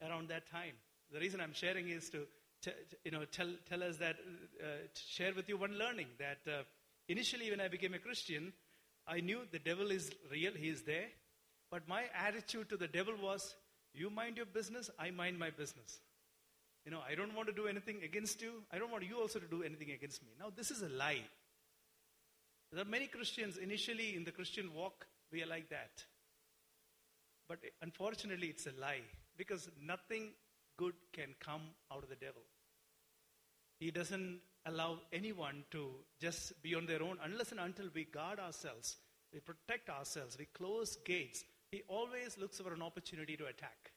around that time. The reason I'm sharing is to, t- you know, tell, tell us that, uh, share with you one learning that uh, initially when I became a Christian, I knew the devil is real, he is there. But my attitude to the devil was, you mind your business, I mind my business. You know, I don't want to do anything against you. I don't want you also to do anything against me. Now, this is a lie. There are many Christians initially in the Christian walk, we are like that. But unfortunately, it's a lie because nothing good can come out of the devil. He doesn't allow anyone to just be on their own unless and until we guard ourselves, we protect ourselves, we close gates. He always looks for an opportunity to attack.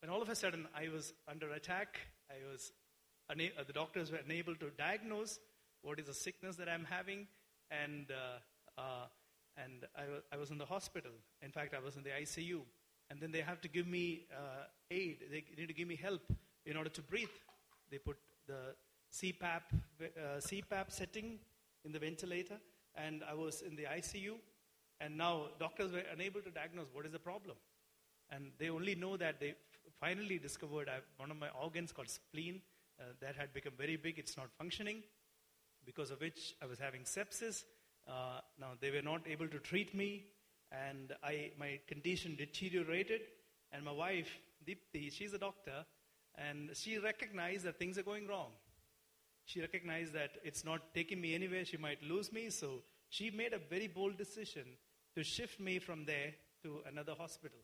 When all of a sudden I was under attack, I was the doctors were unable to diagnose what is the sickness that I'm having, and uh, uh, and I I was in the hospital. In fact, I was in the ICU, and then they have to give me uh, aid. They need to give me help in order to breathe. They put the CPAP CPAP setting in the ventilator, and I was in the ICU. And now doctors were unable to diagnose what is the problem. And they only know that they finally discovered I one of my organs called spleen uh, that had become very big. It's not functioning, because of which I was having sepsis. Uh, now they were not able to treat me, and I, my condition deteriorated. And my wife, Deepthi, she's a doctor, and she recognized that things are going wrong. She recognized that it's not taking me anywhere, she might lose me, so she made a very bold decision to shift me from there to another hospital.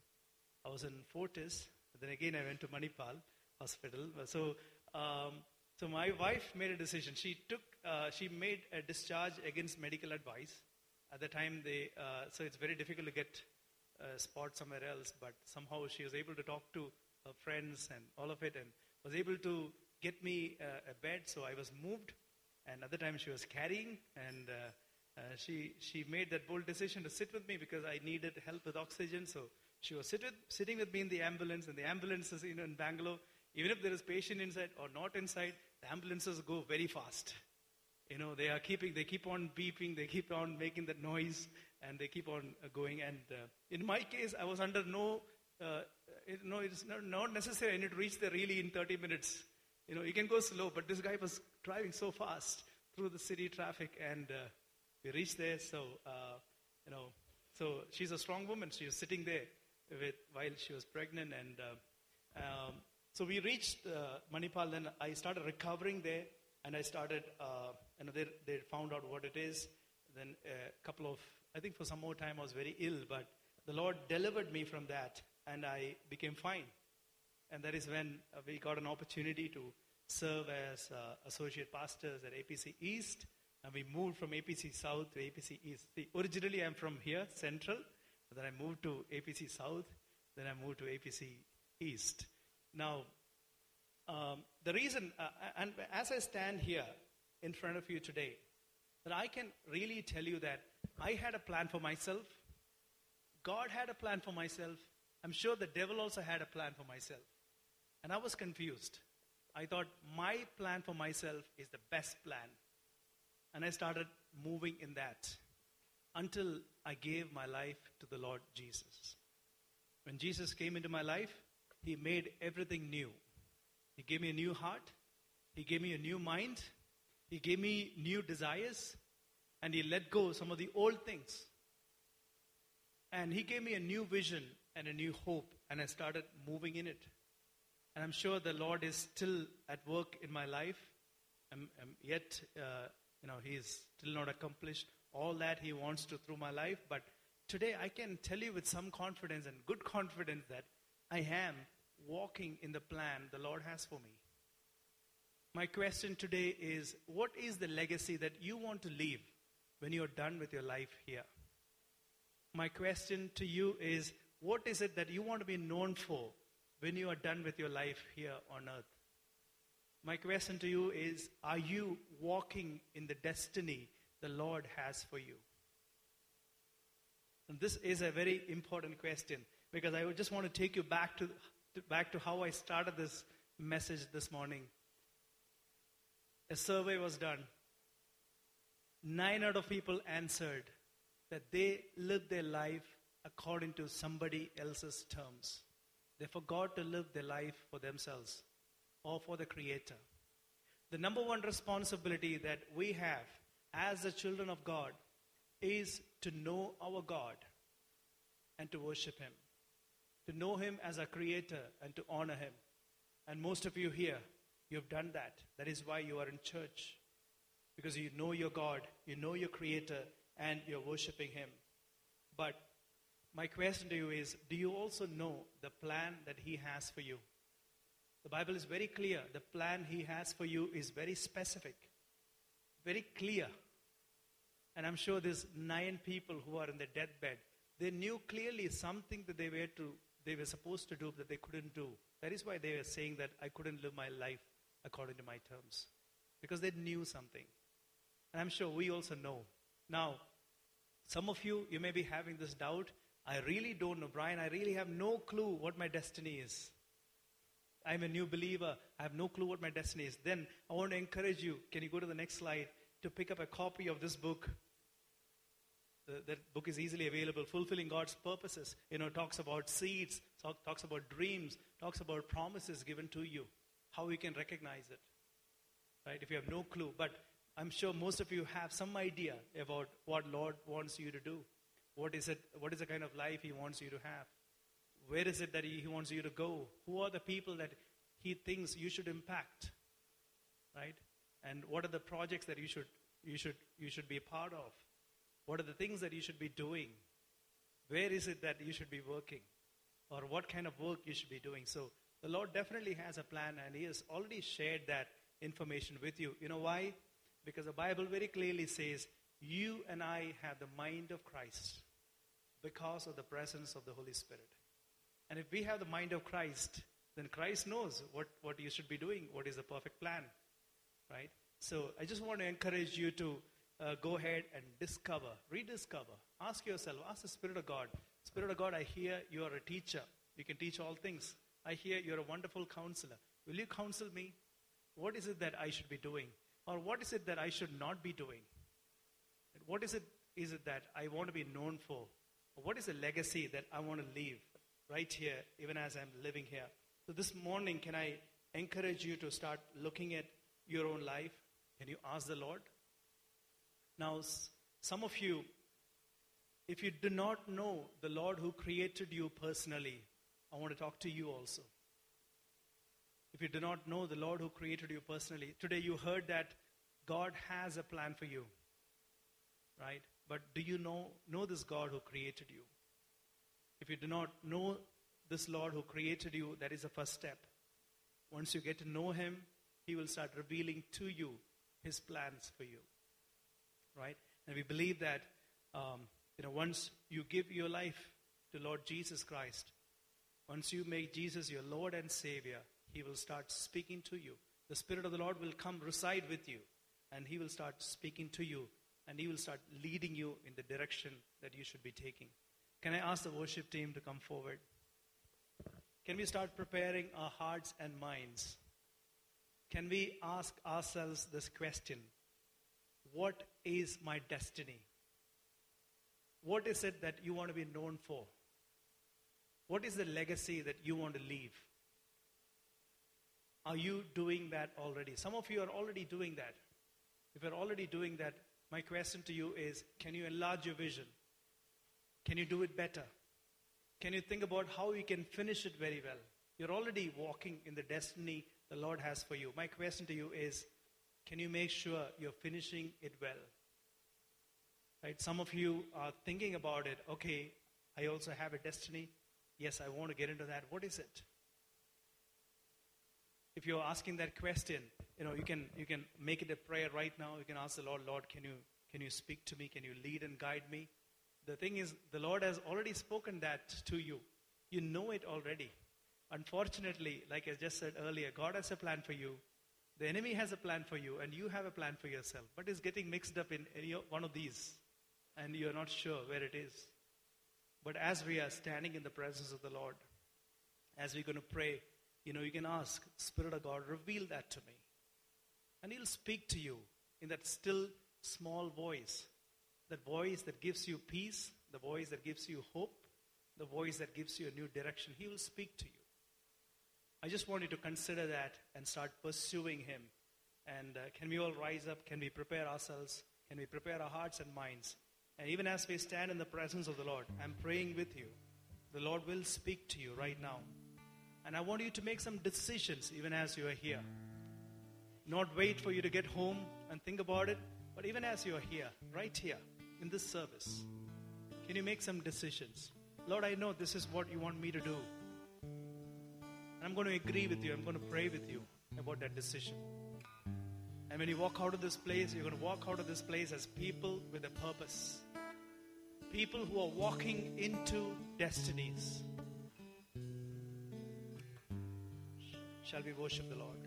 I was in Fortis, then again I went to Manipal Hospital. So, um, so my wife made a decision. She took, uh, she made a discharge against medical advice. At the time, they, uh, so it's very difficult to get a spot somewhere else, but somehow she was able to talk to her friends and all of it and was able to get me uh, a bed. So I was moved, and at the time she was carrying, and uh, she, she made that bold decision to sit with me because I needed help with oxygen. So she was sit with, sitting with me in the ambulance, and the ambulances you know, in Bangalore, even if there is patient inside or not inside, the ambulances go very fast. You know, they are keeping, they keep on beeping, they keep on making that noise, and they keep on uh, going. And uh, in my case, I was under no, uh, it, no, it's not, not necessary. I need to reach there really in 30 minutes. You know, you can go slow, but this guy was driving so fast through the city traffic, and uh, we reached there. So, uh, you know, so she's a strong woman. She was sitting there with while she was pregnant, and uh, um, so we reached Manipal. Then I started recovering there, and I started. Uh, know, they they found out what it is. Then a couple of, I think for some more time I was very ill, but the Lord delivered me from that, and I became fine. And that is when uh, we got an opportunity to serve as uh, associate pastors at APC East. And we moved from APC South to APC East. See, originally, I'm from here, Central. Then I moved to APC South. Then I moved to APC East. Now, um, the reason, uh, and as I stand here in front of you today, that I can really tell you that I had a plan for myself. God had a plan for myself. I'm sure the devil also had a plan for myself. And I was confused. I thought my plan for myself is the best plan. And I started moving in that until I gave my life to the Lord Jesus. When Jesus came into my life, He made everything new. He gave me a new heart, He gave me a new mind, He gave me new desires, and He let go some of the old things. And He gave me a new vision and a new hope, and I started moving in it. And I'm sure the Lord is still at work in my life. I'm, I'm yet, uh, you know, He's still not accomplished all that He wants to through my life. But today I can tell you with some confidence and good confidence that I am walking in the plan the Lord has for me? My question today is what is the legacy that you want to leave when you're done with your life here? My question to you is what is it that you want to be known for when you are done with your life here on earth? My question to you is Are you walking in the destiny the Lord has for you? And this is a very important question because I just want to take you back to, to, back to how I started this message this morning. A survey was done. Nine out of people answered that they lived their life according to somebody else's terms. They forgot to live their life for themselves or for the Creator. The number one responsibility that we have as the children of God is to know our God and to worship Him, to know Him as our Creator and to honor Him. And most of you here, you've done that. That is why you are in church, because you know your God, you know your Creator, and you're worshiping Him. But my question to you is do you also know the plan that He has for you? The Bible is very clear. The plan He has for you is very specific, very clear. And I'm sure there's nine people who are in the deathbed. They knew clearly something that they were to they were supposed to do that they couldn't do. That is why they were saying that I couldn't live my life according to my terms. Because they knew something. And I'm sure we also know. Now, some of you, you may be having this doubt. I really don't know, Brian. I really have no clue what my destiny is. I'm a new believer. I have no clue what my destiny is. Then I want to encourage you. Can you go to the next slide to pick up a copy of this book? That book is easily available. Fulfilling God's purposes. You know, talks about seeds, talk, talks about dreams, talks about promises given to you. How we can recognize it. Right? If you have no clue. But I'm sure most of you have some idea about what Lord wants you to do. What is it? What is the kind of life He wants you to have? Where is it that he, wants you to go? Who are the people that He thinks you should impact? Right? And what are the projects that you should you should you should be a part of? What are the things that you should be doing? Where is it that you should be working? Or what kind of work you should be doing? So the Lord definitely has a plan and He has already shared that information with you. You know why? Because the Bible very clearly says, You and I have the mind of Christ because of the presence of the Holy Spirit. And if we have the mind of Christ, then Christ knows what, what you should be doing, what is the perfect plan. Right? So I just want to encourage you to uh, go ahead and discover, rediscover. Ask yourself, ask the Spirit of God. Spirit of God, I hear you are a teacher. You can teach all things. I hear you're a wonderful counselor. Will you counsel me? What is it that I should be doing? Or what is it that I should not be doing? What is it, is it that I want to be known for? What is the legacy that I want to leave right here, even as I'm living here? So this morning, can I encourage you to start looking at your own life? Can you ask the Lord? Now, some of you, if you do not know the Lord who created you personally, I want to talk to you also. If you do not know the Lord who created you personally, today you heard that God has a plan for you. Right? But do you know, know this God who created you? If you do not know this Lord who created you, that is the first step. Once you get to know Him, He will start revealing to you His plans for you. Right? And we believe that um, you know, once you give your life to Lord Jesus Christ, once you make Jesus your Lord and Savior, He will start speaking to you. The Spirit of the Lord will come reside with you, and He will start speaking to you, and He will start leading you in the direction that you should be taking. Can I ask the worship team to come forward? Can we start preparing our hearts and minds? Can we ask ourselves this question What is my destiny? What is it that you want to be known for? What is the legacy that you want to leave? Are you doing that already? Some of you are already doing that. If you're already doing that, my question to you is can you enlarge your vision? Can you do it better? Can you think about how you can finish it very well? You're already walking in the destiny the Lord has for you. My question to you is can you make sure you're finishing it well? Right? Some of you are thinking about it. Okay, I also have a destiny. Yes, I want to get into that. What is it? if you're asking that question, you know, you can, you can make it a prayer right now. You can ask the Lord, Lord, can you, can you speak to me? Can you lead and guide me? The thing is, the Lord has already spoken that to you. You know it already. Unfortunately, like I just said earlier, God has a plan for you. The enemy has a plan for you, and you have a plan for yourself. But it's getting mixed up in any one of these, and you're not sure where it is. But as we are standing in the presence of the Lord, as we're going to pray, you know, you can ask, Spirit of God, reveal that to me. And He'll speak to you in that still small voice. That voice that gives you peace, the voice that gives you hope, the voice that gives you a new direction. He will speak to you. I just want you to consider that and start pursuing Him. And uh, can we all rise up? Can we prepare ourselves? Can we prepare our hearts and minds? And even as we stand in the presence of the Lord, I'm praying with you. The Lord will speak to you right now. And I want you to make some decisions even as you are here. Not wait for you to get home and think about it, but even as you are here, right here in this service, can you make some decisions? Lord, I know this is what you want me to do. And I'm going to agree with you. I'm going to pray with you about that decision. And when you walk out of this place, you're going to walk out of this place as people with a purpose. People who are walking into destinies. Shall we worship the Lord?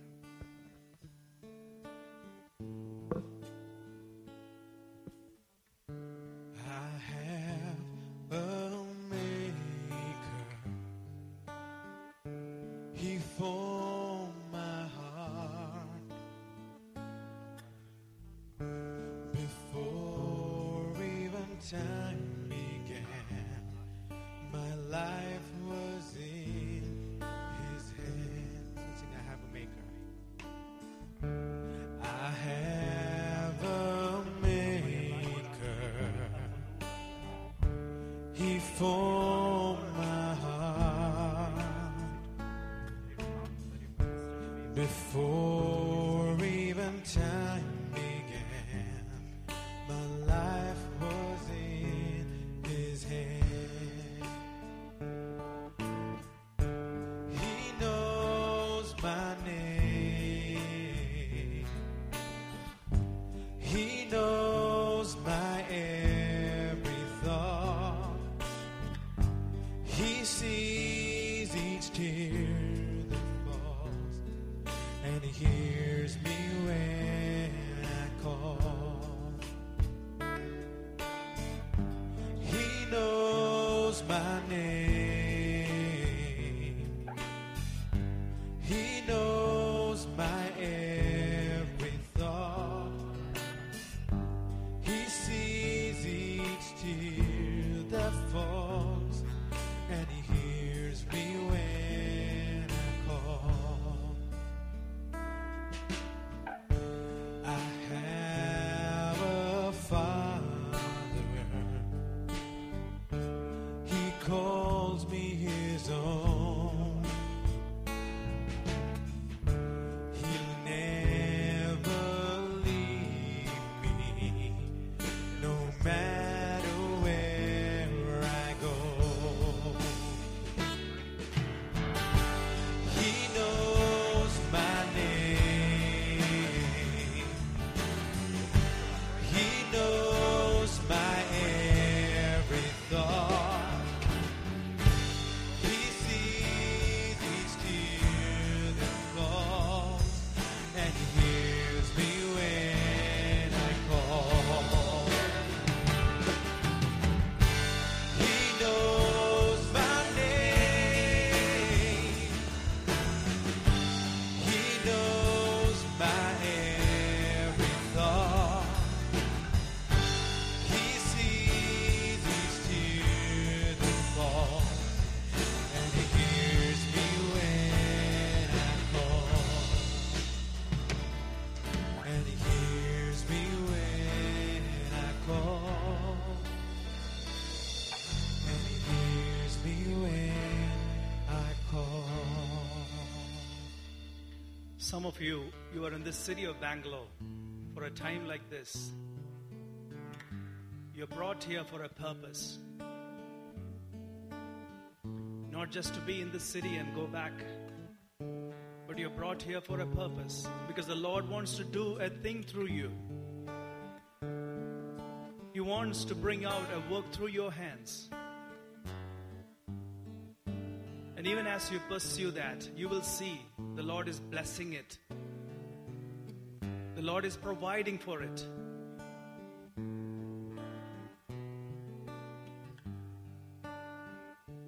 Formed my heart. Before Some of you, you are in the city of Bangalore for a time like this. You're brought here for a purpose. Not just to be in the city and go back, but but you're brought here for a purpose because the Lord wants to do a thing through you. He wants to bring out a work through your hands. And even as you pursue that, you will see the Lord is blessing it. The Lord is providing for it.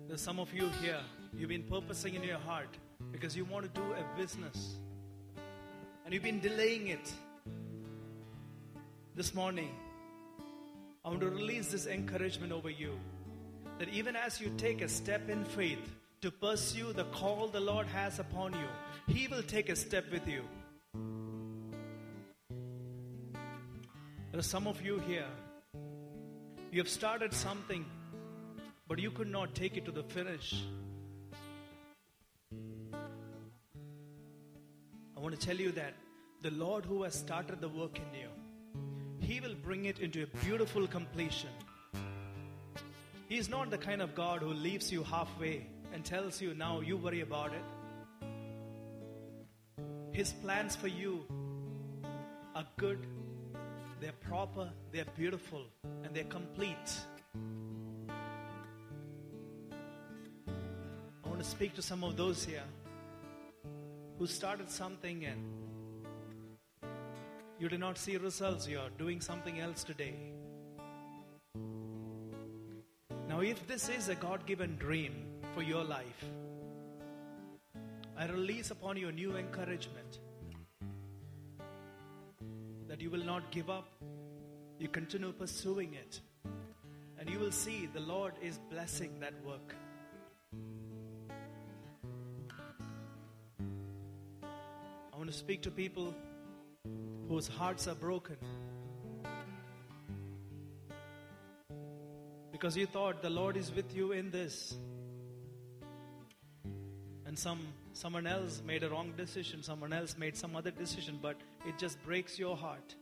There's some of you here, you've been purposing in your heart because you want to do a business and you've been delaying it. This morning, I want to release this encouragement over you that even as you take a step in faith to pursue the call the Lord has upon you, He will take a step with you. There are some of you here, you have started something, but you could not take it to the finish. I want to tell you that the Lord who has started the work in you, He will bring it into a beautiful completion. He is not the kind of God who leaves you halfway and tells you, now you worry about it. His plans for you are good, they're proper, they're beautiful, and they're complete. I want to speak to some of those here who started something and you did not see results, you're doing something else today. Now, if this is a God given dream for your life, I release upon you a new encouragement that you will not give up, you continue pursuing it, and you will see the Lord is blessing that work. I want to speak to people whose hearts are broken because you thought the Lord is with you in this. Some someone else made a wrong decision, someone else made some other decision, but it just breaks your heart.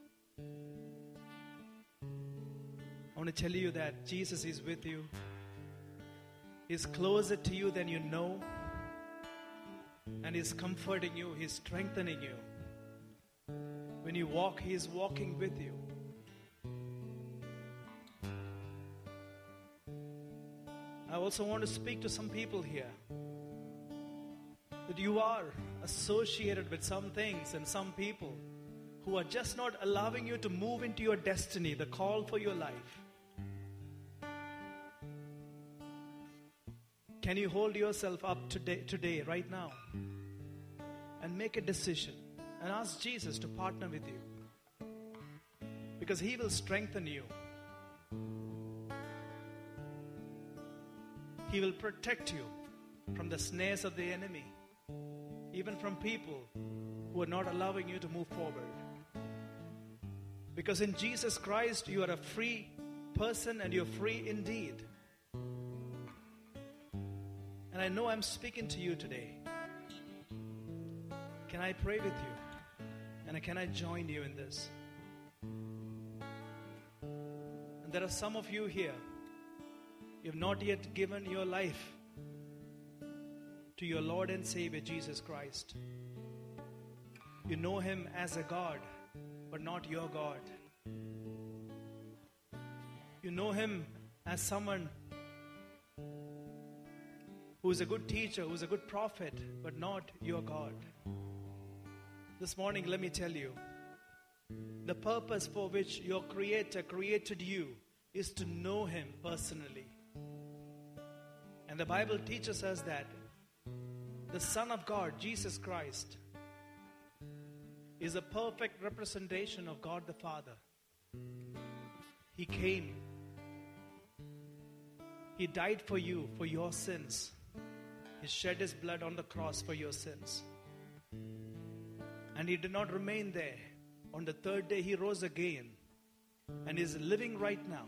I want to tell you that Jesus is with you. He's closer to you than you know. And He's comforting you, He's strengthening you. When you walk, He is walking with you. I also want to speak to some people here that you are associated with some things and some people who are just not allowing you to move into your destiny, the call for your life. Can you hold yourself up today, today, right now, and make a decision and ask Jesus to partner with you? Because He will strengthen you, He will protect you from the snares of the enemy, even from people who are not allowing you to move forward. Because in Jesus Christ, you are a free person and you're free indeed. And I know I'm speaking to you today. Can I pray with you? And can I join you in this? And there are some of you here, you have not yet given your life to your Lord and Savior Jesus Christ. You know Him as a God, but not your God. You know Him as someone who is a good teacher, who is a good prophet, but not your God. This morning, let me tell you the purpose for which your Creator created you is to know Him personally. And the Bible teaches us that the Son of God, Jesus Christ, is a perfect representation of God the Father. He came, He died for you, for your sins. He shed His blood on the cross for your sins. And He did not remain there. On the third day, He rose again and is living right now.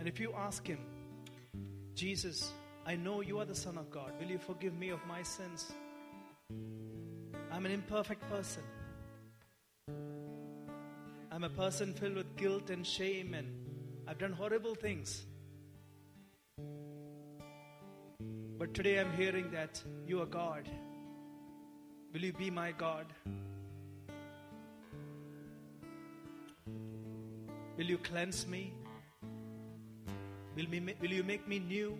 And if you ask Him, Jesus, I know you are the Son of God. Will you forgive me of my sins? I'm an imperfect person. I'm a person filled with guilt and shame, and I've done horrible things. But today I'm hearing that you are God Will you be my God? Will you cleanse me? Will, me, will you make me new?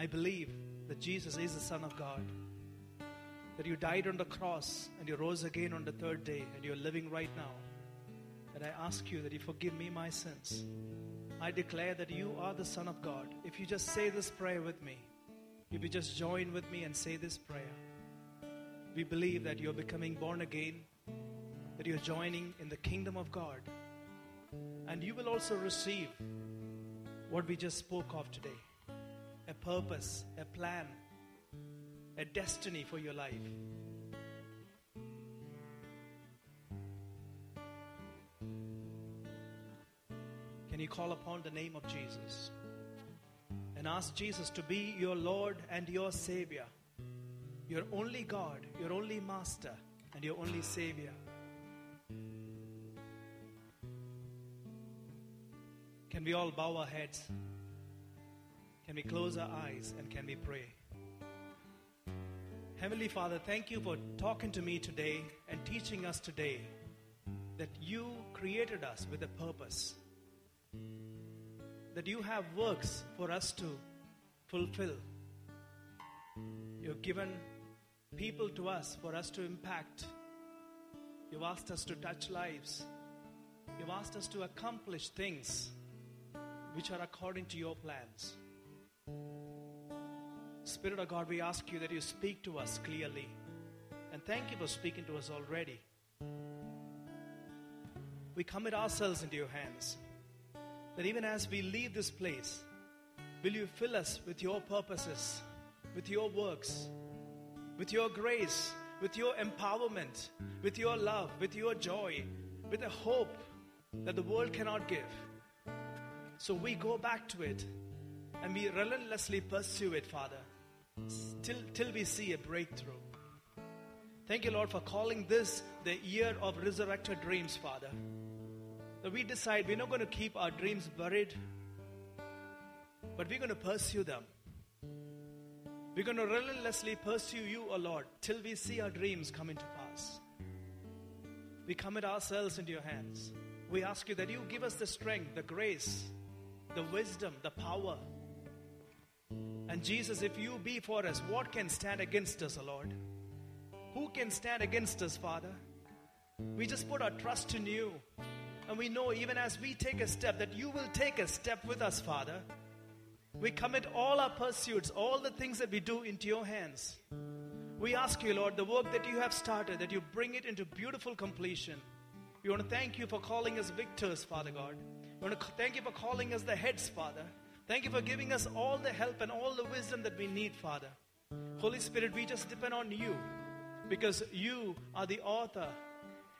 I believe that Jesus is the Son of God. That you died on the cross and you rose again on the third day and you're living right now. And I ask you that you forgive me my sins. I declare that you are the Son of God. If you just say this prayer with me, if you just join with me and say this prayer, we believe that you're becoming born again, that you're joining in the kingdom of God, and you will also receive what we just spoke of today purpose, a plan, a destiny for your life. Can you call upon the name of Jesus and ask Jesus to be your Lord and your Savior, your only God, your only Master, and your only Savior? Can we all bow our heads? Can we close our eyes and can we pray? Heavenly Father, thank you for talking to me today and teaching us today that you created us with a purpose. That you have works for us to fulfill. You've given people to us for us to impact. You've asked us to touch lives. You've asked us to accomplish things which are according to your plans. Spirit of God, we ask you that you speak to us clearly. And thank you for speaking to us already. We commit ourselves into your hands. That even as we leave this place, will you fill us with your purposes, with your works, with your grace, with your empowerment, with your love, with your joy, with a hope that the world cannot give. So we go back to it and we relentlessly pursue it, Father, till, till we see a breakthrough. Thank you, Lord, for calling this the year of resurrected dreams, Father. That we decide we're not going to keep our dreams buried, but we're going to pursue them. We're going to relentlessly pursue you, O Lord, till we see our dreams come into pass. We commit ourselves into your hands. We ask you that you give us the strength, the grace, the wisdom, the power. And Jesus, if you be for us, what can stand against us, O Lord? Who can stand against us, Father? We just put our trust in you. And we know even as we take a step, that you will take a step with us, Father. We commit all our pursuits, all the things that we do into your hands. We ask you, Lord, the work that you have started, that you bring it into beautiful completion. We want to thank you for calling us victors, Father God. We want to thank you for calling us the heads, Father. Thank you for giving us all the help and all the wisdom that we need, Father. Holy Spirit, we just depend on you because you are the author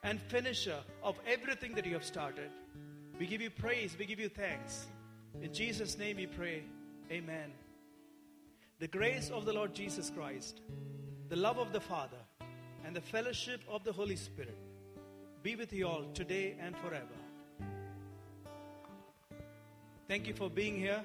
and finisher of everything that you have started. We give you praise, we give you thanks. In Jesus' name we pray. Amen. The grace of the Lord Jesus Christ, the love of the Father, and the fellowship of the Holy Spirit be with you all today and forever. Thank you for being here.